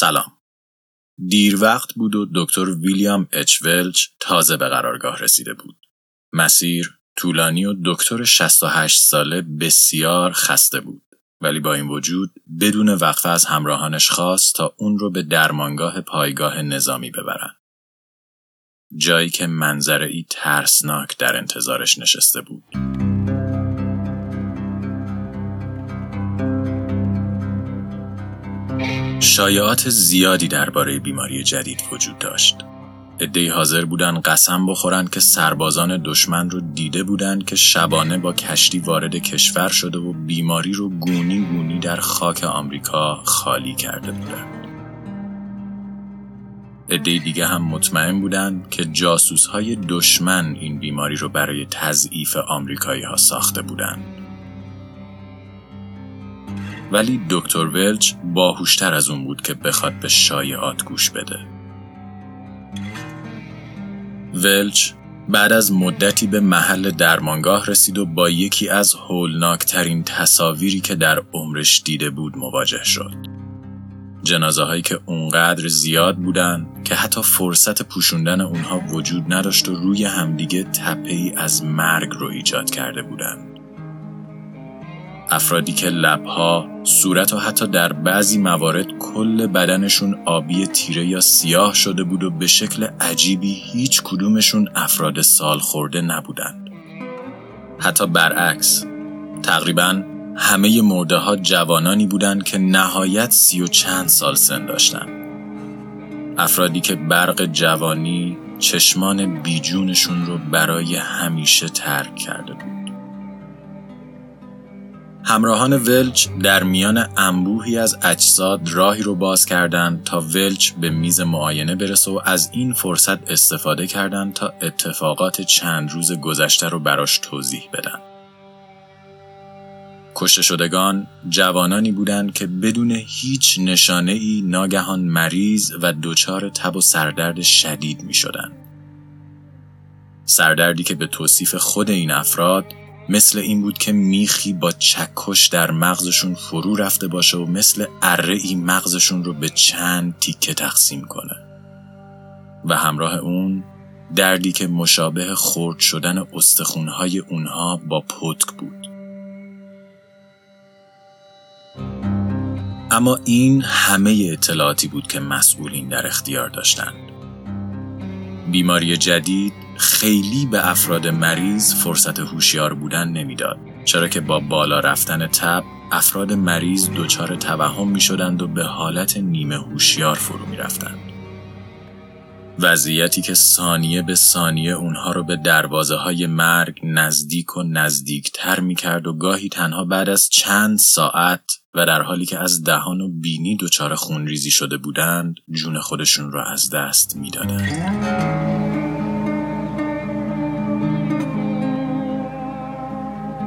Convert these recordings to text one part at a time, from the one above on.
سلام. دیر وقت بود و دکتر ویلیام اچ ولچ تازه به قرارگاه رسیده بود. مسیر طولانی و دکتر 68 ساله بسیار خسته بود. ولی با این وجود بدون وقفه از همراهانش خواست تا اون رو به درمانگاه پایگاه نظامی ببرن. جایی که منظره ای ترسناک در انتظارش نشسته بود. شایعات زیادی درباره بیماری جدید وجود داشت. عدهای حاضر بودن قسم بخورن که سربازان دشمن رو دیده بودند که شبانه با کشتی وارد کشور شده و بیماری رو گونی گونی در خاک آمریکا خالی کرده بودند. عده دیگه هم مطمئن بودند که جاسوس های دشمن این بیماری رو برای تضعیف آمریکایی ها ساخته بودند. ولی دکتر ولچ باهوشتر از اون بود که بخواد به شایعات گوش بده. ولچ بعد از مدتی به محل درمانگاه رسید و با یکی از هولناکترین تصاویری که در عمرش دیده بود مواجه شد. جنازه هایی که اونقدر زیاد بودن که حتی فرصت پوشوندن اونها وجود نداشت و روی همدیگه تپه ای از مرگ رو ایجاد کرده بودند. افرادی که لبها، صورت و حتی در بعضی موارد کل بدنشون آبی تیره یا سیاه شده بود و به شکل عجیبی هیچ کدومشون افراد سال خورده نبودند. حتی برعکس، تقریبا همه مرده ها جوانانی بودند که نهایت سی و چند سال سن داشتند. افرادی که برق جوانی چشمان بیجونشون رو برای همیشه ترک کرده بود. همراهان ولچ در میان انبوهی از اجساد راهی رو باز کردند تا ولچ به میز معاینه برسه و از این فرصت استفاده کردند تا اتفاقات چند روز گذشته رو براش توضیح بدن. کشته شدگان جوانانی بودند که بدون هیچ نشانه ای ناگهان مریض و دچار تب و سردرد شدید می شدن. سردردی که به توصیف خود این افراد مثل این بود که میخی با چکش در مغزشون فرو رفته باشه و مثل اره ای مغزشون رو به چند تیکه تقسیم کنه. و همراه اون دردی که مشابه خورد شدن استخونهای اونها با پتک بود. اما این همه اطلاعاتی بود که مسئولین در اختیار داشتند. بیماری جدید خیلی به افراد مریض فرصت هوشیار بودن نمی‌داد چرا که با بالا رفتن تب افراد مریض دچار توهم می شدند و به حالت نیمه هوشیار فرو می رفتند. وضعیتی که ثانیه به ثانیه اونها رو به دروازه های مرگ نزدیک و نزدیکتر می کرد و گاهی تنها بعد از چند ساعت و در حالی که از دهان و بینی دچار خونریزی شده بودند جون خودشون را از دست می‌دادند.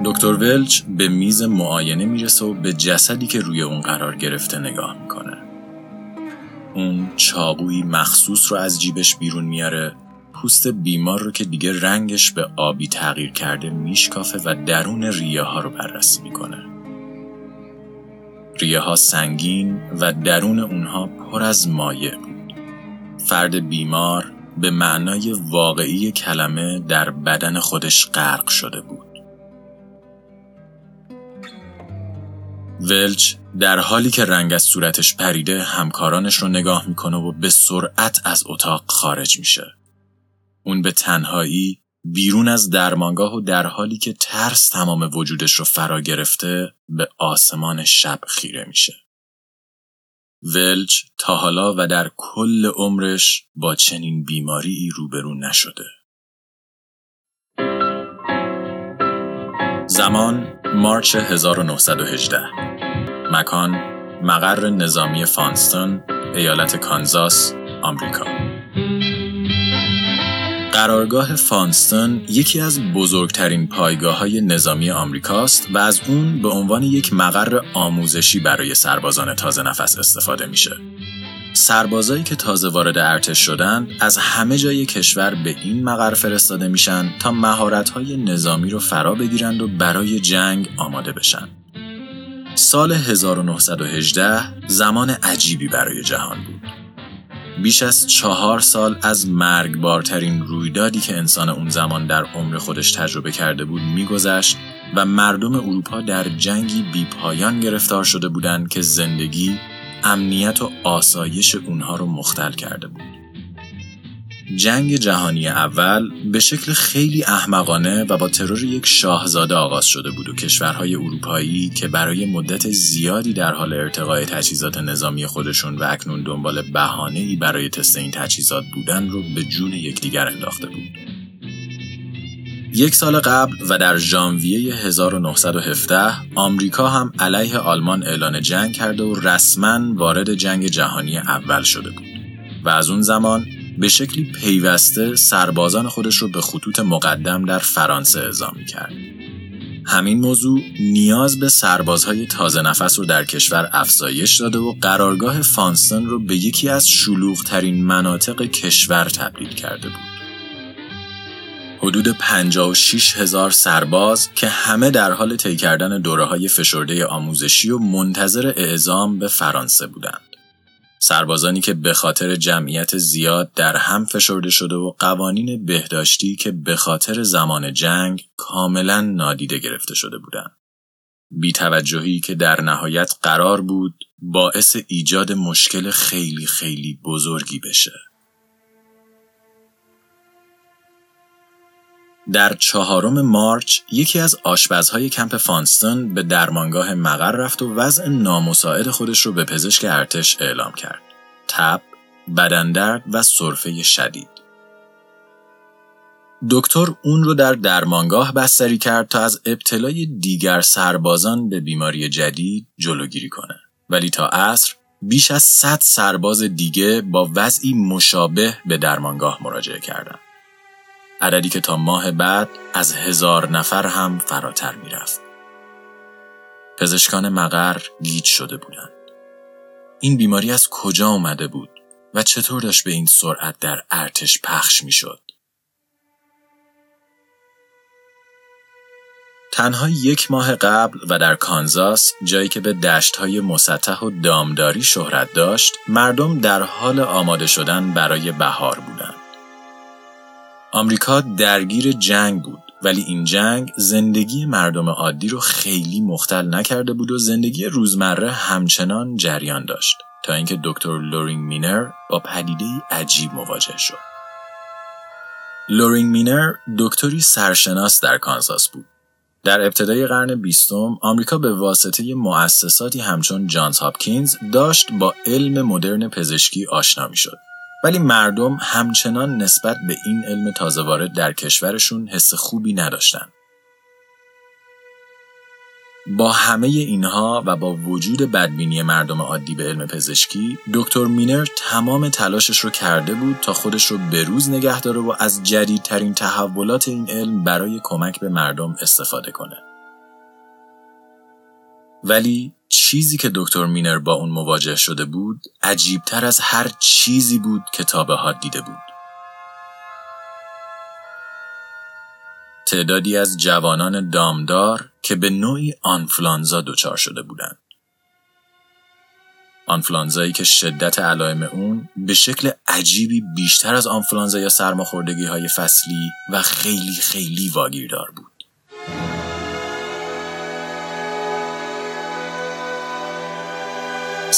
دکتر ولچ به میز معاینه می‌رسه و به جسدی که روی اون قرار گرفته نگاه می‌کنه. اون چاقویی مخصوص رو از جیبش بیرون میاره پوست بیمار رو که دیگه رنگش به آبی تغییر کرده میشکافه و درون ریه ها رو بررسی می‌کنه. ریه ها سنگین و درون اونها پر از مایع بود. فرد بیمار به معنای واقعی کلمه در بدن خودش غرق شده بود. ولچ در حالی که رنگ از صورتش پریده همکارانش رو نگاه می‌کنه و به سرعت از اتاق خارج میشه. اون به تنهایی بیرون از درمانگاه و در حالی که ترس تمام وجودش رو فرا گرفته به آسمان شب خیره میشه. ولچ تا حالا و در کل عمرش با چنین بیماری روبرو نشده. زمان مارچ 1918 مکان مقر نظامی فانستون ایالت کانزاس آمریکا قرارگاه فانستون یکی از بزرگترین پایگاه های نظامی آمریکاست و از اون به عنوان یک مقر آموزشی برای سربازان تازه نفس استفاده میشه. سربازایی که تازه وارد ارتش شدن از همه جای کشور به این مقر فرستاده میشن تا های نظامی رو فرا بگیرند و برای جنگ آماده بشن. سال 1918 زمان عجیبی برای جهان بود. بیش از چهار سال از مرگبارترین رویدادی که انسان اون زمان در عمر خودش تجربه کرده بود میگذشت و مردم اروپا در جنگی بیپایان گرفتار شده بودند که زندگی، امنیت و آسایش اونها رو مختل کرده بود. جنگ جهانی اول به شکل خیلی احمقانه و با ترور یک شاهزاده آغاز شده بود و کشورهای اروپایی که برای مدت زیادی در حال ارتقای تجهیزات نظامی خودشون و اکنون دنبال بهانه‌ای برای تست این تجهیزات بودن رو به جون یکدیگر انداخته بود. یک سال قبل و در ژانویه 1917 آمریکا هم علیه آلمان اعلان جنگ کرده و رسما وارد جنگ جهانی اول شده بود و از اون زمان به شکلی پیوسته سربازان خودش رو به خطوط مقدم در فرانسه اعزام کرد. همین موضوع نیاز به سربازهای تازه نفس رو در کشور افزایش داده و قرارگاه فانستون رو به یکی از شلوغترین مناطق کشور تبدیل کرده بود. حدود 56 هزار سرباز که همه در حال طی کردن دوره های فشرده آموزشی و منتظر اعزام به فرانسه بودند. سربازانی که به خاطر جمعیت زیاد در هم فشرده شده و قوانین بهداشتی که به خاطر زمان جنگ کاملا نادیده گرفته شده بودند. بیتوجهی که در نهایت قرار بود باعث ایجاد مشکل خیلی خیلی بزرگی بشه. در چهارم مارچ یکی از آشپزهای کمپ فانستون به درمانگاه مقر رفت و وضع نامساعد خودش رو به پزشک ارتش اعلام کرد. تب، بدندرد و سرفه شدید. دکتر اون رو در درمانگاه بستری کرد تا از ابتلای دیگر سربازان به بیماری جدید جلوگیری کنه. ولی تا عصر بیش از 100 سرباز دیگه با وضعی مشابه به درمانگاه مراجعه کردند. عددی که تا ماه بعد از هزار نفر هم فراتر می‌رفت. پزشکان مقر گیج شده بودند. این بیماری از کجا اومده بود و چطور داشت به این سرعت در ارتش پخش می‌شد؟ تنها یک ماه قبل و در کانزاس جایی که به دشتهای مسطح و دامداری شهرت داشت مردم در حال آماده شدن برای بهار بودند. آمریکا درگیر جنگ بود ولی این جنگ زندگی مردم عادی رو خیلی مختل نکرده بود و زندگی روزمره همچنان جریان داشت تا اینکه دکتر لورینگ مینر با پدیده عجیب مواجه شد. لورینگ مینر دکتری سرشناس در کانساس بود. در ابتدای قرن بیستم آمریکا به واسطه مؤسساتی همچون جانز هاپکینز داشت با علم مدرن پزشکی آشنا می شد. ولی مردم همچنان نسبت به این علم تازه وارد در کشورشون حس خوبی نداشتن. با همه اینها و با وجود بدبینی مردم عادی به علم پزشکی دکتر مینر تمام تلاشش رو کرده بود تا خودش رو بروز نگه داره و از جدیدترین تحولات این علم برای کمک به مردم استفاده کنه. ولی چیزی که دکتر مینر با اون مواجه شده بود عجیبتر از هر چیزی بود که تا به حال دیده بود. تعدادی از جوانان دامدار که به نوعی آنفلانزا دچار شده بودند. آنفلانزایی که شدت علائم اون به شکل عجیبی بیشتر از آنفلانزا یا سرماخوردگی های فصلی و خیلی خیلی واگیردار بود.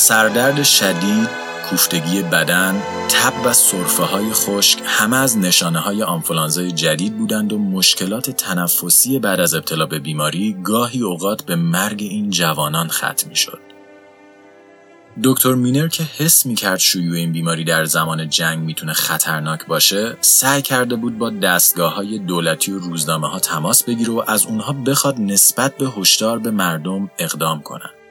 سردرد شدید، کوفتگی بدن، تب و صرفه های خشک همه از نشانه های آنفولانزای جدید بودند و مشکلات تنفسی بعد از ابتلا به بیماری گاهی اوقات به مرگ این جوانان ختم می شد. دکتر مینر که حس می کرد شیوع این بیماری در زمان جنگ می‌تونه خطرناک باشه سعی کرده بود با دستگاه های دولتی و روزنامه ها تماس بگیره و از اونها بخواد نسبت به هشدار به مردم اقدام کنند.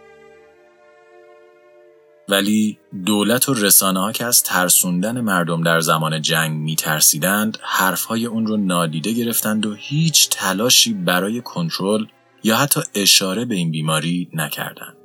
ولی دولت و رسانه ها که از ترسوندن مردم در زمان جنگ میترسیدند حرفهای اون رو نادیده گرفتند و هیچ تلاشی برای کنترل یا حتی اشاره به این بیماری نکردند.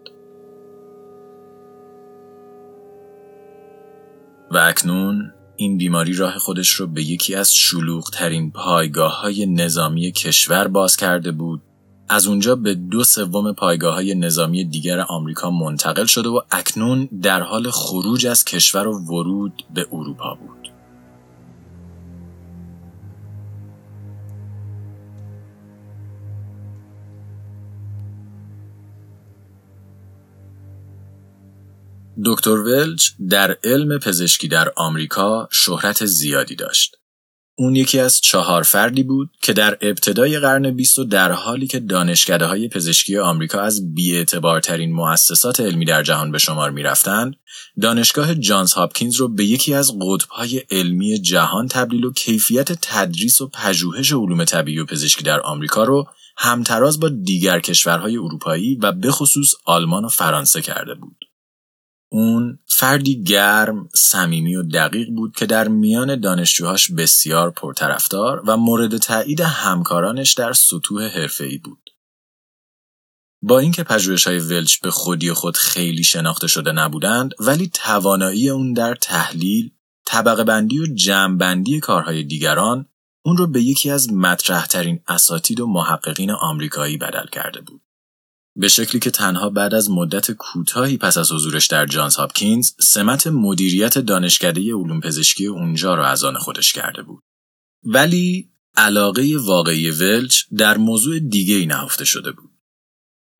و اکنون این بیماری راه خودش رو به یکی از شلوغ ترین پایگاه های نظامی کشور باز کرده بود از اونجا به دو سوم پایگاه های نظامی دیگر آمریکا منتقل شده و اکنون در حال خروج از کشور و ورود به اروپا بود. دکتر ولچ در علم پزشکی در آمریکا شهرت زیادی داشت. اون یکی از چهار فردی بود که در ابتدای قرن بیست و در حالی که دانشکده های پزشکی آمریکا از بیاعتبارترین مؤسسات علمی در جهان به شمار می رفتند، دانشگاه جانز هاپکینز رو به یکی از قطبهای علمی جهان تبدیل و کیفیت تدریس و پژوهش علوم طبیعی و پزشکی در آمریکا رو همتراز با دیگر کشورهای اروپایی و به خصوص آلمان و فرانسه کرده بود. اون فردی گرم، صمیمی و دقیق بود که در میان دانشجوهاش بسیار پرطرفدار و مورد تایید همکارانش در سطوح حرفه‌ای بود. با اینکه های ولچ به خودی خود خیلی شناخته شده نبودند ولی توانایی اون در تحلیل، طبقه بندی و جمع بندی کارهای دیگران اون رو به یکی از مطرحترین اساتید و محققین آمریکایی بدل کرده بود. به شکلی که تنها بعد از مدت کوتاهی پس از حضورش در جانز هاپکینز سمت مدیریت دانشکده علوم پزشکی اونجا را از آن خودش کرده بود. ولی علاقه واقعی ولچ در موضوع دیگه ای نهفته شده بود.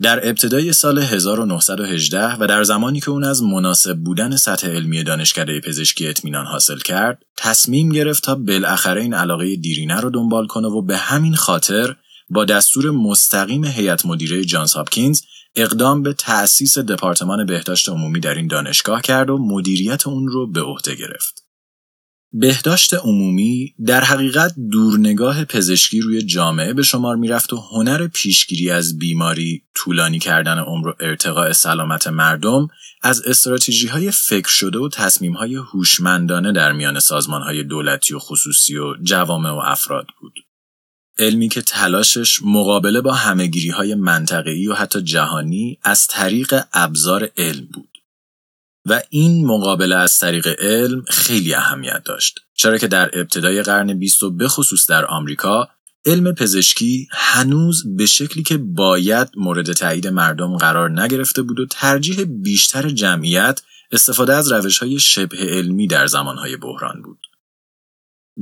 در ابتدای سال 1918 و در زمانی که اون از مناسب بودن سطح علمی دانشکده پزشکی اطمینان حاصل کرد، تصمیم گرفت تا بالاخره این علاقه دیرینه رو دنبال کنه و به همین خاطر با دستور مستقیم هیئت مدیره جانز هاپکینز اقدام به تأسیس دپارتمان بهداشت عمومی در این دانشگاه کرد و مدیریت اون رو به عهده گرفت. بهداشت عمومی در حقیقت دورنگاه پزشکی روی جامعه به شمار می‌رفت و هنر پیشگیری از بیماری، طولانی کردن عمر و ارتقاء سلامت مردم از استراتژی های فکر شده و تصمیم های هوشمندانه در میان سازمان های دولتی و خصوصی و جوامع و افراد بود. علمی که تلاشش مقابله با همهگیری های منطقه‌ای و حتی جهانی از طریق ابزار علم بود. و این مقابله از طریق علم خیلی اهمیت داشت. چرا که در ابتدای قرن بیست و بخصوص در آمریکا علم پزشکی هنوز به شکلی که باید مورد تایید مردم قرار نگرفته بود و ترجیح بیشتر جمعیت استفاده از روش های شبه علمی در زمانهای بحران بود.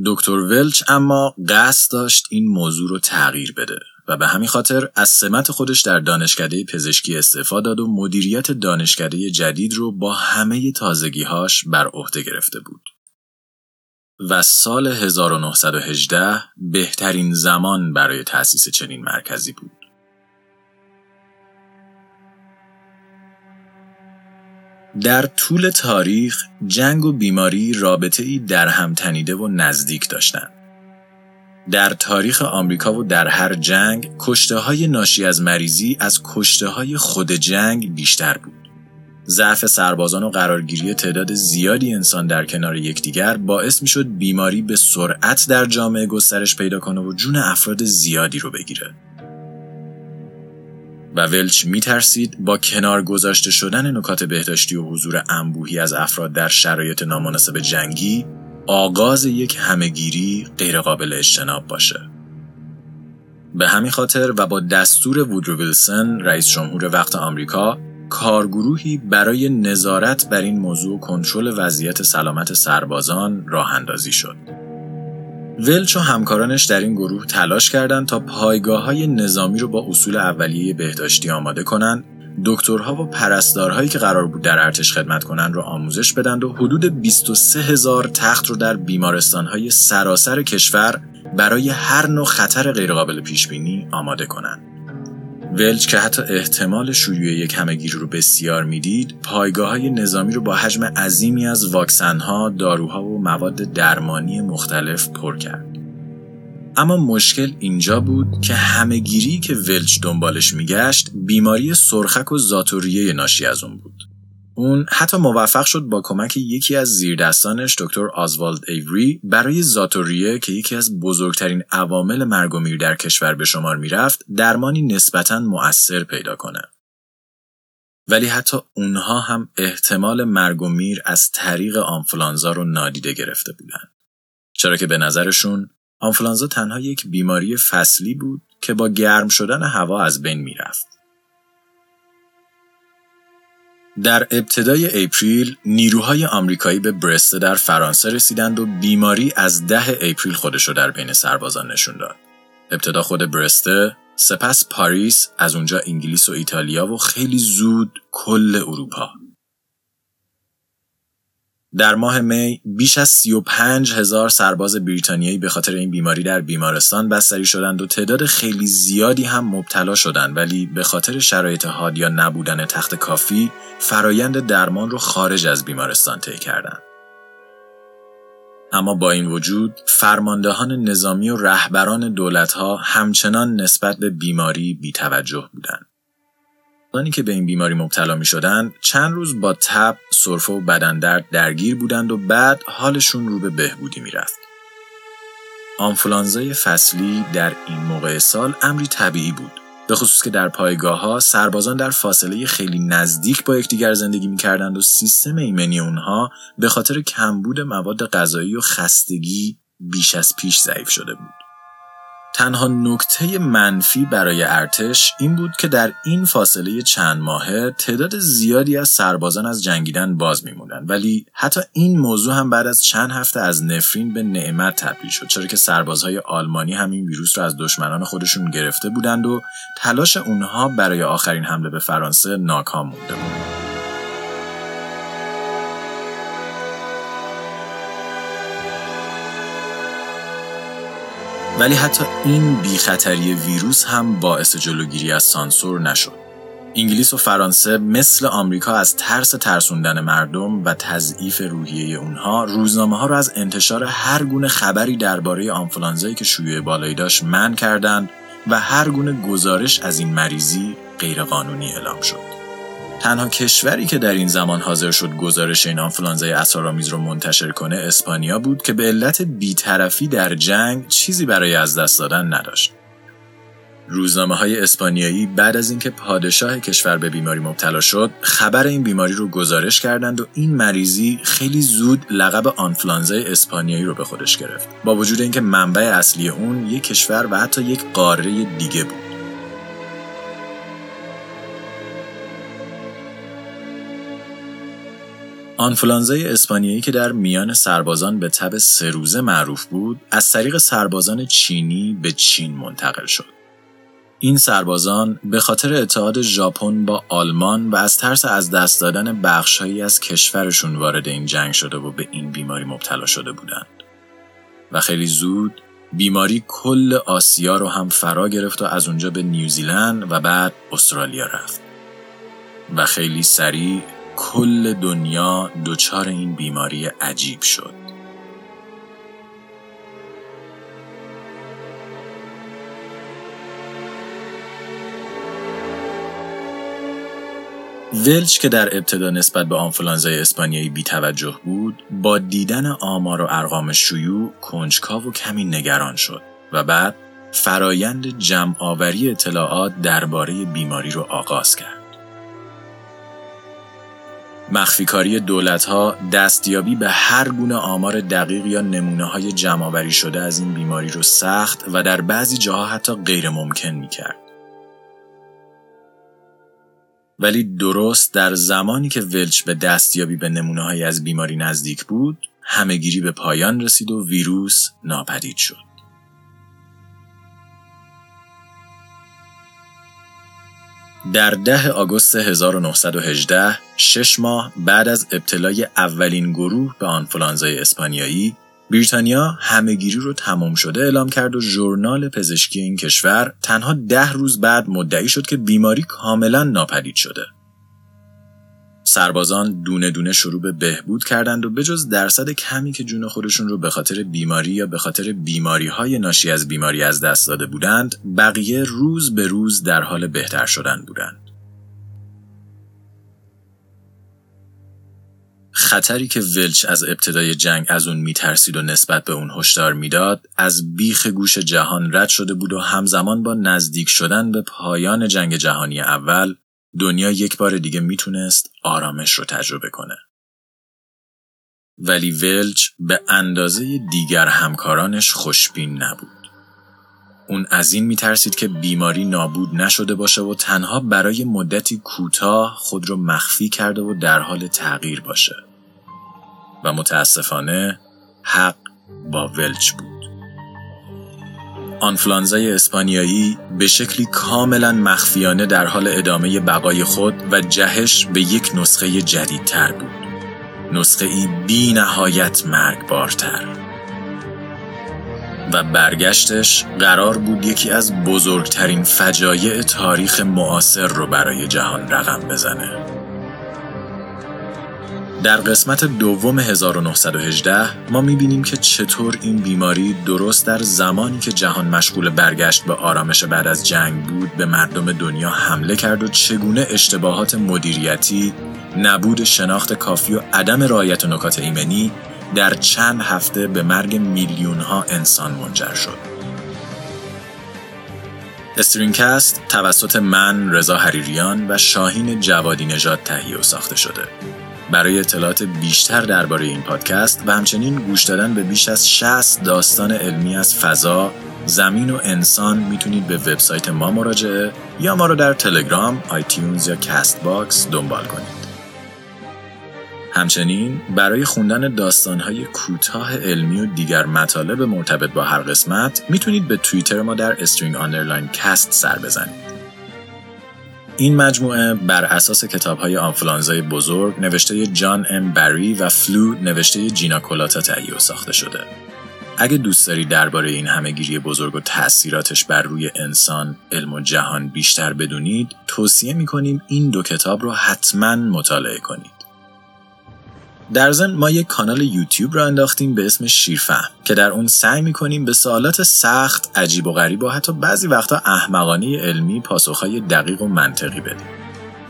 دکتر ولچ اما قصد داشت این موضوع رو تغییر بده و به همین خاطر از سمت خودش در دانشکده پزشکی استعفا داد و مدیریت دانشکده جدید رو با همه تازگیهاش بر عهده گرفته بود. و سال 1918 بهترین زمان برای تأسیس چنین مرکزی بود. در طول تاریخ جنگ و بیماری رابطه ای در هم تنیده و نزدیک داشتند. در تاریخ آمریکا و در هر جنگ کشته های ناشی از مریضی از کشته های خود جنگ بیشتر بود. ضعف سربازان و قرارگیری تعداد زیادی انسان در کنار یکدیگر باعث می شد بیماری به سرعت در جامعه گسترش پیدا کنه و جون افراد زیادی رو بگیره. و ولچ میترسید با کنار گذاشته شدن نکات بهداشتی و حضور انبوهی از افراد در شرایط نامناسب جنگی آغاز یک همهگیری غیرقابل اجتناب باشه. به همین خاطر و با دستور وودرو ویلسون رئیس جمهور وقت آمریکا کارگروهی برای نظارت بر این موضوع کنترل وضعیت سلامت سربازان راه اندازی شد. ولچ و همکارانش در این گروه تلاش کردند تا پایگاه های نظامی رو با اصول اولیه بهداشتی آماده کنند دکترها و پرستارهایی که قرار بود در ارتش خدمت کنند را آموزش بدند و حدود 23 هزار تخت رو در بیمارستانهای سراسر کشور برای هر نوع خطر غیرقابل پیشبینی آماده کنند. ولچ که حتی احتمال شیوع یک همهگیری رو بسیار می‌دید پایگاه های نظامی رو با حجم عظیمی از واکسنها، داروها و مواد درمانی مختلف پر کرد. اما مشکل اینجا بود که همهگیری که ولچ دنبالش میگشت بیماری سرخک و زاتوریه ناشی از اون بود. اون حتی موفق شد با کمک یکی از زیردستانش دکتر آزوالد ایوری برای زاتوریه که یکی از بزرگترین عوامل مرگ و میر در کشور به شمار می‌رفت درمانی نسبتا مؤثر پیدا کنه. ولی حتی اونها هم احتمال مرگ و میر از طریق آنفلانزا رو نادیده گرفته بودن. چرا که به نظرشون آنفلانزا تنها یک بیماری فصلی بود که با گرم شدن هوا از بین می‌رفت. در ابتدای April نیروهای آمریکایی به برست در فرانسه رسیدند و بیماری از ده April خودشو در بین سربازان نشون داد. ابتدا خود برست، سپس پاریس، از اونجا انگلیس و ایتالیا و خیلی زود کل اروپا. در ماه می بیش از 35 هزار سرباز بریتانیایی به خاطر این بیماری در بیمارستان بستری شدند و تعداد خیلی زیادی هم مبتلا شدند ولی به خاطر شرایط حاد یا نبودن تخت کافی فرایند درمان رو خارج از بیمارستان طی کردند. اما با این وجود فرماندهان نظامی و رهبران دولتها همچنان نسبت به بیماری بیتوجه بودند. کسانی که به این بیماری مبتلا می شدند چند روز با تب، سرفه و بدندرد درگیر بودند و بعد حالشون رو به بهبودی می رفت. آنفلانزای فصلی در این موقع سال امری طبیعی بود. به خصوص که در پایگاه ها سربازان در فاصله خیلی نزدیک با یکدیگر زندگی می‌کردند و سیستم ایمنی اونها به خاطر کمبود مواد غذایی و خستگی بیش از پیش ضعیف شده بود. تنها نکته منفی برای ارتش این بود که در این فاصله چند ماهه تعداد زیادی از سربازان از جنگیدن باز میموندند ولی حتی این موضوع هم بعد از چند هفته از نفرین به نعمت تبدیل شد. چرا که سربازهای آلمانی همین ویروس را از دشمنان خودشون گرفته بودند و تلاش اونها برای آخرین حمله به فرانسه ناکام مونده بود ولی حتی این بیخطری ویروس هم باعث جلوگیری از سانسور نشد. انگلیس و فرانسه مثل آمریکا از ترس ترسوندن مردم و تضعیف روحیه اونها روزنامه ها را از انتشار هر گونه خبری درباره آنفولانزایی که شیوع بالایی داشت من کردند و هر گونه گزارش از این مریضی غیرقانونی اعلام شد. تنها کشوری که در این زمان حاضر شد گزارش این آنفلانزای اسارآمیز رو منتشر کنه اسپانیا بود که به علت بیطرفی در جنگ چیزی برای از دست دادن نداشت. روزنامه های اسپانیایی بعد از اینکه پادشاه کشور به بیماری مبتلا شد خبر این بیماری رو گزارش کردند و این مریضی خیلی زود لقب آنفلانزای اسپانیایی رو به خودش گرفت با وجود اینکه منبع اصلی اون یک کشور و حتی یک قاره دیگه بود آنفلانزای اسپانیایی که در میان سربازان به تب سه روزه معروف بود از طریق سربازان چینی به چین منتقل شد. این سربازان به خاطر اتحاد ژاپن با آلمان و از ترس از دست دادن بخشهایی از کشورشون وارد این جنگ شده و به این بیماری مبتلا شده بودند. و خیلی زود بیماری کل آسیا رو هم فرا گرفت و از اونجا به نیوزیلند و بعد استرالیا رفت. و خیلی سریع کل دنیا دچار این بیماری عجیب شد. ولچ که در ابتدا نسبت به آنفلانزای اسپانیایی بیتوجه بود با دیدن آمار و ارقام شیوع کنجکاو و کمی نگران شد و بعد فرایند جمع آوری اطلاعات درباره بیماری رو آغاز کرد. مخفیکاری دولت ها دستیابی به هر گونه آمار دقیق یا نمونه های جمعآوری شده از این بیماری رو سخت و در بعضی جاها حتی غیر ممکن می کرد. ولی درست در زمانی که ولچ به دستیابی به نمونه از بیماری نزدیک بود، همهگیری به پایان رسید و ویروس ناپدید شد. در ده آگوست 1918 شش ماه بعد از ابتلای اولین گروه به آنفولانزای اسپانیایی بریتانیا همهگیری رو تمام شده اعلام کرد و ژورنال پزشکی این کشور تنها ده روز بعد مدعی شد که بیماری کاملا ناپدید شده. سربازان دونه دونه شروع به بهبود کردند و بجز درصد کمی که جون خودشون رو به خاطر بیماری یا به خاطر بیماری های ناشی از بیماری از دست داده بودند بقیه روز به روز در حال بهتر شدن بودند. خطری که ولچ از ابتدای جنگ از اون میترسید و نسبت به اون هشدار می‌داد از بیخ گوش جهان رد شده بود و همزمان با نزدیک شدن به پایان جنگ جهانی اول دنیا یک بار دیگه می‌تونست آرامش رو تجربه کنه. ولی ولچ به اندازه دیگر همکارانش خوشبین نبود. اون از این میترسید که بیماری نابود نشده باشه و تنها برای مدتی کوتاه خود رو مخفی کرده و در حال تغییر باشه. و متاسفانه حق با ولچ بود. آنفلانزای اسپانیایی به شکلی کاملا مخفیانه در حال ادامه بقای خود و جهش به یک نسخه جدیدتر بود. نسخه ای بی نهایت مرگبارتر. و برگشتش قرار بود یکی از بزرگترین فجایع تاریخ معاصر رو برای جهان رقم بزنه. در قسمت دوم 1918 ما می‌بینیم که چطور این بیماری درست در زمانی که جهان مشغول برگشت به آرامش بعد از جنگ بود به مردم دنیا حمله کرد و چگونه اشتباهات مدیریتی، نبود شناخت کافی و عدم رعایت نکات ایمنی در چند هفته به مرگ میلیون ها انسان منجر شد. استرینکست توسط من، رضا حریریان و شاهین جوادی نژاد تهیه و ساخته شده. برای اطلاعات بیشتر درباره این پادکست و همچنین گوش دادن به بیش از 60 داستان علمی از فضا، زمین و انسان می‌تونید به وبسایت ما مراجعه یا ما رو در تلگرام، iTunes یا Castbox دنبال کنید. همچنین برای خوندن داستانهای کوتاه علمی و دیگر مطالب مرتبط با هر قسمت می‌تونید به توییتر ما در String underline Cast سر بزنید. این مجموعه بر اساس کتاب های آنفلانزای بزرگ نوشته جان ام بری و Flu نوشته جینا کولاتا تهیه و ساخته شده. اگه دوست داری درباره این همهگیری بزرگ و تاثیراتش بر روی انسان، علم و جهان بیشتر بدونید، توصیه می‌کنیم این دو کتاب رو حتما مطالعه کنید. در ضمن ما یک کانال یوتیوب را انداختیم به اسم شیرفهم که در اون سعی می‌کنیم به سوالات سخت، عجیب و غریب و حتی بعضی وقتا احمقانه علمی پاسخهای دقیق و منطقی بدیم.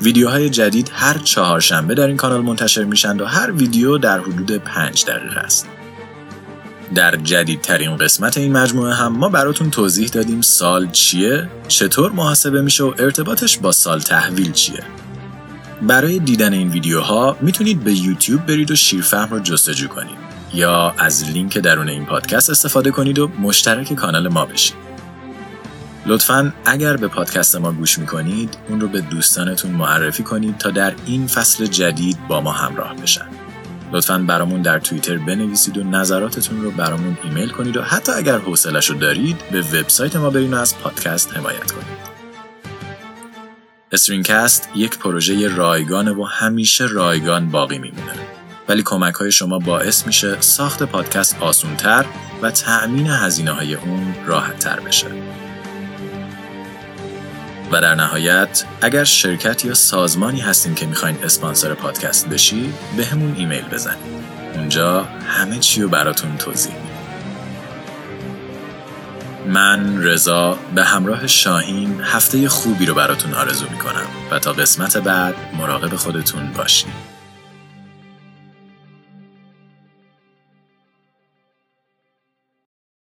ویدیوهای جدید هر چهارشنبه در این کانال منتشر میشن و هر ویدیو در حدود پنج دقیقه است. در جدیدترین قسمت این مجموعه هم ما براتون توضیح دادیم سال چیه، چطور محاسبه میشه و ارتباطش با سال تحویل چیه. برای دیدن این ویدیوها می‌تونید به یوتیوب برید و شیرفهم رو جستجو کنید یا از لینک درون این پادکست استفاده کنید و مشترک کانال ما بشید. لطفا اگر به پادکست ما گوش می‌کنید اون رو به دوستانتون معرفی کنید تا در این فصل جدید با ما همراه بشن. لطفا برامون در توییتر بنویسید و نظراتتون رو برامون ایمیل کنید و حتی اگر حوصلش رو دارید به وبسایت ما برین و از پادکست حمایت کنید. استرینکست یک پروژه رایگانه و همیشه رایگان باقی میمونه. ولی کمک های شما باعث میشه ساخت پادکست آسونتر و تأمین هزینه های اون راحت تر بشه. و در نهایت اگر شرکت یا سازمانی هستین که می‌خواین اسپانسر پادکست بشی به همون ایمیل بزنید. اونجا همه چی رو براتون توضیح من رضا به همراه شاهین هفته خوبی رو براتون آرزو می‌کنم و تا قسمت بعد مراقب خودتون باشید